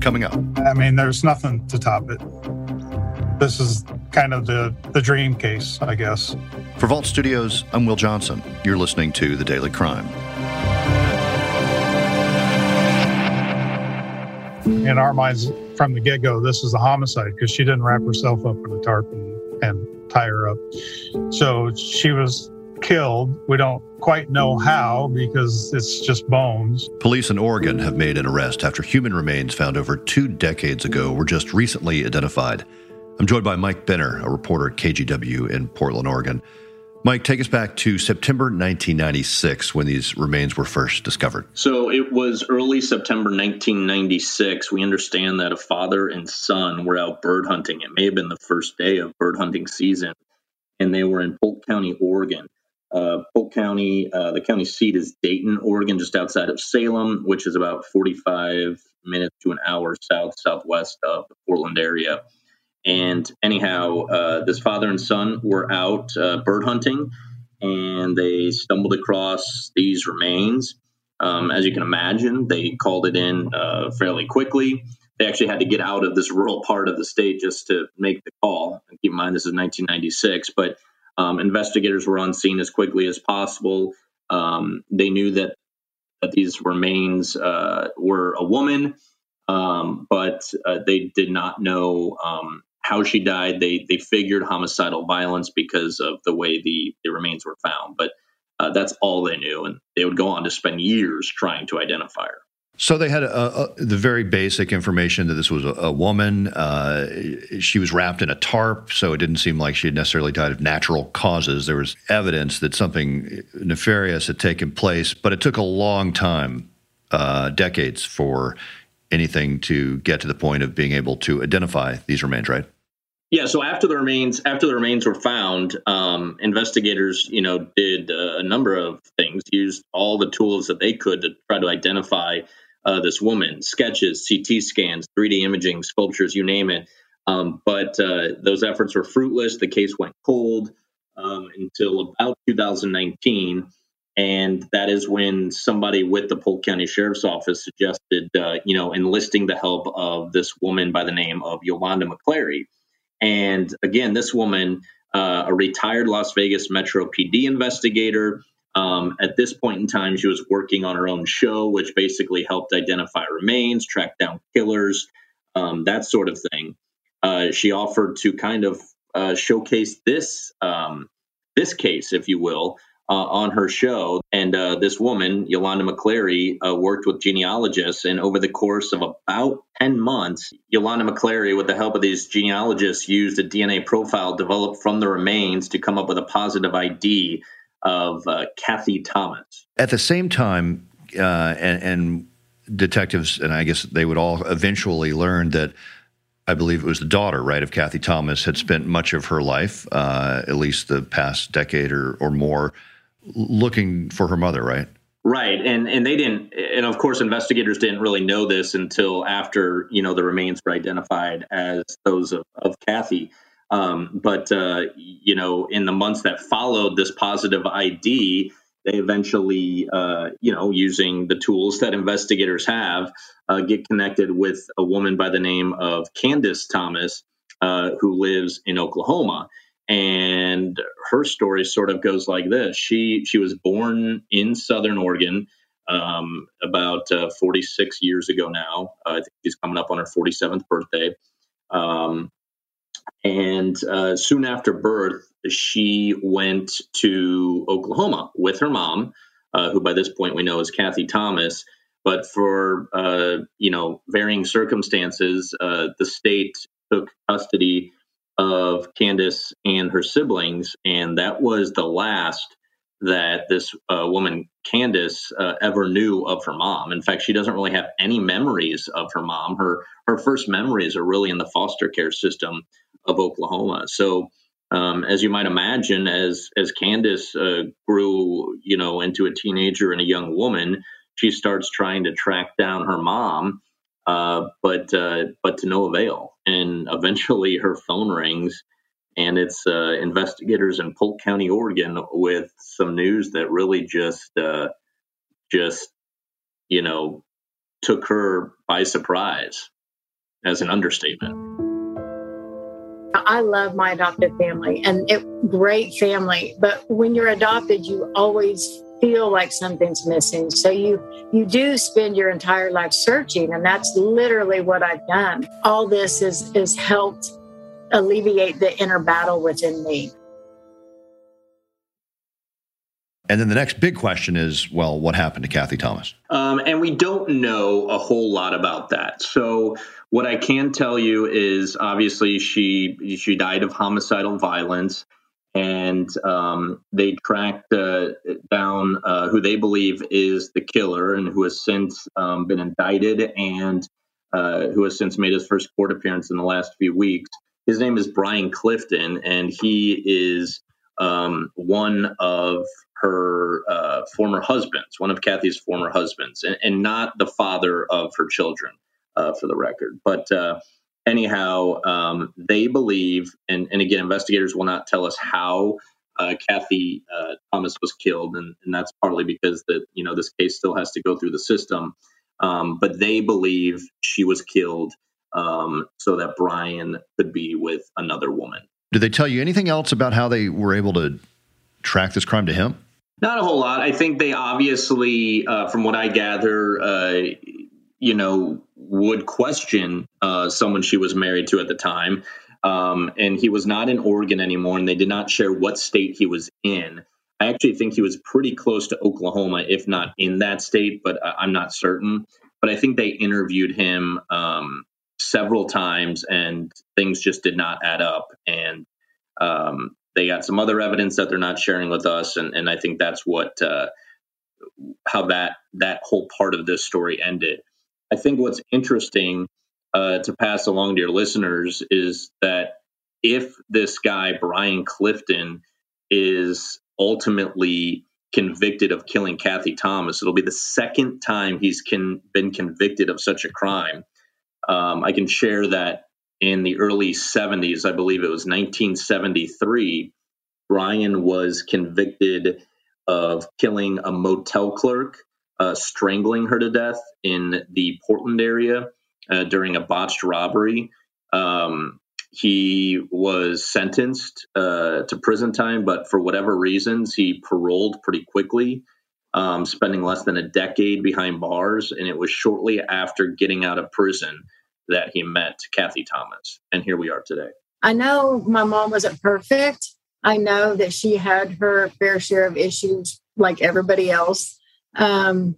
coming up. I mean, there's nothing to top it. This is kind of the, the dream case, I guess. For Vault Studios, I'm Will Johnson. You're listening to The Daily Crime. In our minds, from the get go, this is a homicide because she didn't wrap herself up in a tarp and, and tie her up. So she was killed. We don't quite know how because it's just bones. Police in Oregon have made an arrest after human remains found over two decades ago were just recently identified. I'm joined by Mike Benner, a reporter at KGW in Portland, Oregon. Mike, take us back to September 1996 when these remains were first discovered. So it was early September 1996. We understand that a father and son were out bird hunting. It may have been the first day of bird hunting season, and they were in Polk County, Oregon. Uh, Polk County, uh, the county seat is Dayton, Oregon, just outside of Salem, which is about 45 minutes to an hour south southwest of the Portland area. And anyhow, uh, this father and son were out uh, bird hunting, and they stumbled across these remains. Um, as you can imagine, they called it in uh, fairly quickly. They actually had to get out of this rural part of the state just to make the call. And keep in mind, this is 1996, but um, investigators were on scene as quickly as possible. Um, they knew that, that these remains uh, were a woman, um, but uh, they did not know um, how she died. They they figured homicidal violence because of the way the, the remains were found, but uh, that's all they knew, and they would go on to spend years trying to identify her. So they had a, a, the very basic information that this was a, a woman. Uh, she was wrapped in a tarp, so it didn't seem like she had necessarily died of natural causes. There was evidence that something nefarious had taken place, but it took a long time, uh, decades, for anything to get to the point of being able to identify these remains. Right? Yeah. So after the remains, after the remains were found, um, investigators, you know, did a number of things, used all the tools that they could to try to identify uh, this woman, sketches, CT scans, 3D imaging, sculptures, you name it. Um, but uh, those efforts were fruitless. The case went cold um, until about 2019. And that is when somebody with the Polk County Sheriff's Office suggested, uh, you know, enlisting the help of this woman by the name of Yolanda McClary. And again, this woman, uh, a retired Las Vegas Metro PD investigator, um, at this point in time, she was working on her own show, which basically helped identify remains, track down killers, um, that sort of thing. Uh, she offered to kind of uh, showcase this um, this case, if you will, uh, on her show. And uh, this woman, Yolanda McClary, uh, worked with genealogists, and over the course of about ten months, Yolanda McClary, with the help of these genealogists, used a DNA profile developed from the remains to come up with a positive ID of uh, Kathy Thomas. At the same time, uh, and, and, detectives, and I guess they would all eventually learn that I believe it was the daughter, right, of Kathy Thomas, had spent much of her life, uh, at least the past decade or, or more, looking for her mother, right? Right, and and they didn't, and of course, investigators didn't really know this until after you know the remains were identified as those of, of Kathy. Um, but uh, you know, in the months that followed this positive ID, they eventually, uh, you know, using the tools that investigators have, uh, get connected with a woman by the name of Candace Thomas, uh, who lives in Oklahoma. And her story sort of goes like this: she she was born in Southern Oregon. Um, about uh, 46 years ago now. I think she's coming up on her 47th birthday. Um, and uh, soon after birth, she went to Oklahoma with her mom, uh, who by this point we know is Kathy Thomas. But for uh, you know varying circumstances, uh, the state took custody of Candace and her siblings, and that was the last that this uh, woman Candace uh, ever knew of her mom. In fact, she doesn't really have any memories of her mom. Her her first memories are really in the foster care system of Oklahoma. So, um, as you might imagine, as as Candace uh, grew, you know, into a teenager and a young woman, she starts trying to track down her mom, uh, but uh, but to no avail. And eventually, her phone rings, and it's uh, investigators in Polk County, Oregon, with some news that really just uh, just you know took her by surprise. as an understatement. I love my adopted family and it great family, but when you're adopted, you always feel like something's missing. So you you do spend your entire life searching, and that's literally what I've done. All this is is helped alleviate the inner battle within me. And then the next big question is, well, what happened to Kathy Thomas? Um, and we don't know a whole lot about that. So what I can tell you is, obviously, she she died of homicidal violence and um, they tracked uh, down uh, who they believe is the killer and who has since um, been indicted and uh, who has since made his first court appearance in the last few weeks. His name is Brian Clifton, and he is um, one of her uh, former husbands, one of Kathy's former husbands, and, and, not the father of her children, uh, for the record. But uh, anyhow, um, they believe, and, and, again, investigators will not tell us how uh, Kathy uh, Thomas was killed, and, and, that's partly because that you know this case still has to go through the system. Um, but they believe she was killed um, so that Brian could be with another woman. Did they tell you anything else about how they were able to track this crime to him? Not a whole lot. I think they obviously, uh, from what I gather, uh, you know, would question uh, someone she was married to at the time. Um, and he was not in Oregon anymore, and they did not share what state he was in. I actually think he was pretty close to Oklahoma, if not in that state, but I'm not certain. But I think they interviewed him um, several times, and things just did not add up. And um, they got some other evidence that they're not sharing with us, and, and I think that's what uh, how that that whole part of this story ended. I think what's interesting uh, to pass along to your listeners is that if this guy, Brian Clifton, is ultimately convicted of killing Kathy Thomas, it'll be the second time he's can, been convicted of such a crime. Um, I can share that in the early 70s, I believe it was 1973, Ryan was convicted of killing a motel clerk uh, strangling her to death in the Portland area uh, during a botched robbery. Um, he was sentenced uh, to prison time, but for whatever reasons, he paroled pretty quickly, um, spending less than a decade behind bars. And it was shortly after getting out of prison that he met Kathy Thomas. And here we are today. I know my mom wasn't perfect. I know that she had her fair share of issues like everybody else. Um,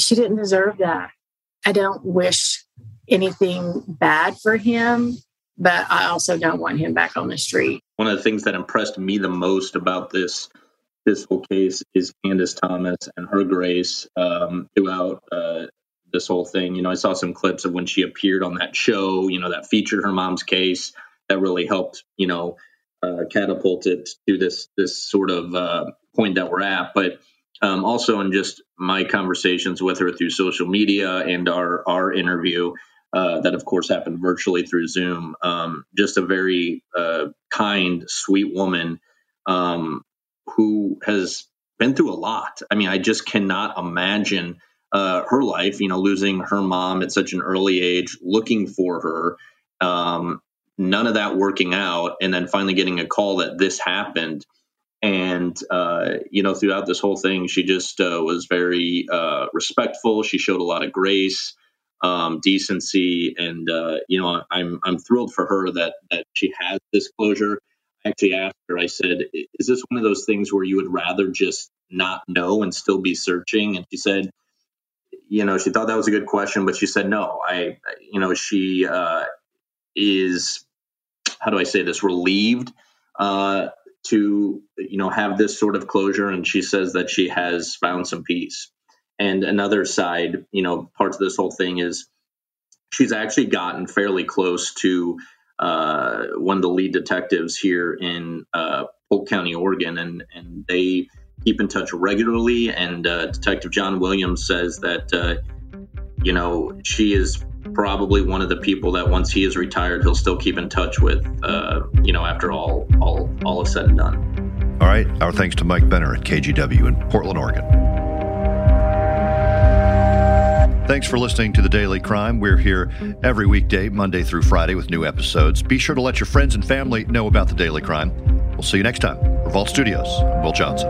she didn't deserve that. I don't wish anything bad for him, but I also don't want him back on the street. One of the things that impressed me the most about this this whole case is Candace Thomas and her grace um, throughout uh, this whole thing. You know, I saw some clips of when she appeared on that show. You know, that featured her mom's case. That really helped. You know, uh, catapult it to this this sort of uh, point that we're at. But um, also in just my conversations with her through social media and our our interview uh, that of course happened virtually through Zoom. Um, just a very uh, kind, sweet woman um, who has been through a lot. I mean, I just cannot imagine uh, her life. You know, losing her mom at such an early age, looking for her. Um, none of that working out, and then finally getting a call that this happened and uh, you know throughout this whole thing she just uh, was very uh, respectful she showed a lot of grace um, decency and uh, you know i'm i'm thrilled for her that that she has this closure i actually asked her i said is this one of those things where you would rather just not know and still be searching and she said you know she thought that was a good question but she said no. I you know she uh, is how do i say this relieved uh, to you know have this sort of closure and she says that she has found some peace. And another side you know parts of this whole thing is she's actually gotten fairly close to uh, one of the lead detectives here in uh, Polk County, Oregon, and and they keep in touch regularly. And uh, Detective John Williams says that uh, you know she is probably one of the people that once he is retired, he'll still keep in touch with. Uh, you know, after all all all is said and done. All right. Our thanks to Mike Benner at KGW in Portland, Oregon. Thanks for listening to The Daily Crime. We're here every weekday, Monday through Friday, with new episodes. Be sure to let your friends and family know about The Daily Crime. We'll see you next time. Vault Studios, Will Johnson.